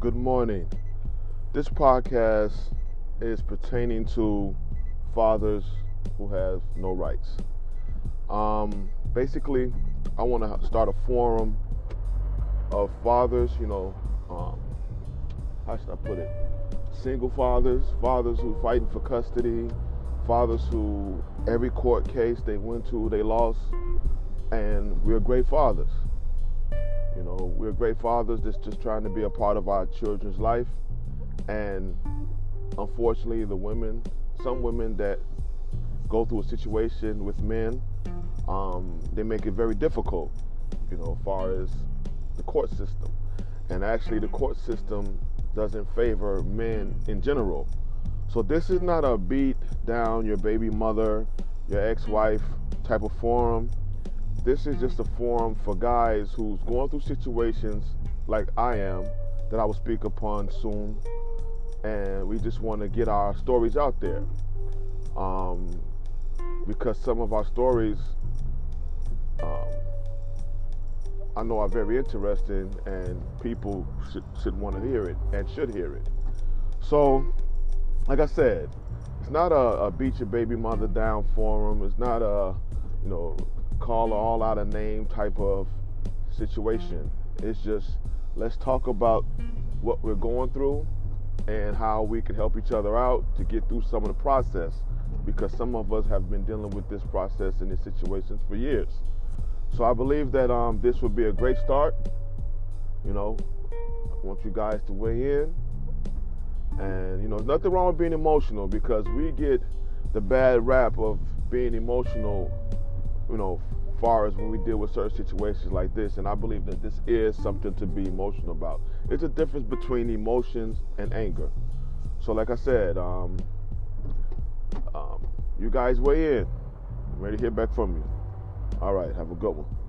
Good morning. This podcast is pertaining to fathers who have no rights. Um, basically, I want to start a forum of fathers, you know, um, how should I put it? Single fathers, fathers who fighting for custody, fathers who every court case they went to, they lost, and we're great fathers. You know, we're great fathers that's just trying to be a part of our children's life. And unfortunately, the women, some women that go through a situation with men, um, they make it very difficult, you know, as far as the court system. And actually, the court system doesn't favor men in general. So, this is not a beat down your baby mother, your ex wife type of forum this is just a forum for guys who's going through situations like I am that I will speak upon soon, and we just want to get our stories out there. Um, because some of our stories um, I know are very interesting, and people should, should want to hear it and should hear it. So, like I said, it's not a, a beat your baby mother down forum. It's not a you know call all out a name type of situation. It's just let's talk about what we're going through and how we can help each other out to get through some of the process because some of us have been dealing with this process and these situations for years. So I believe that um, this would be a great start. You know, I want you guys to weigh in. And, you know, there's nothing wrong with being emotional because we get the bad rap of being emotional you know, far as when we deal with certain situations like this. And I believe that this is something to be emotional about. It's a difference between emotions and anger. So, like I said, um, um, you guys weigh in. I'm ready to hear back from you. All right, have a good one.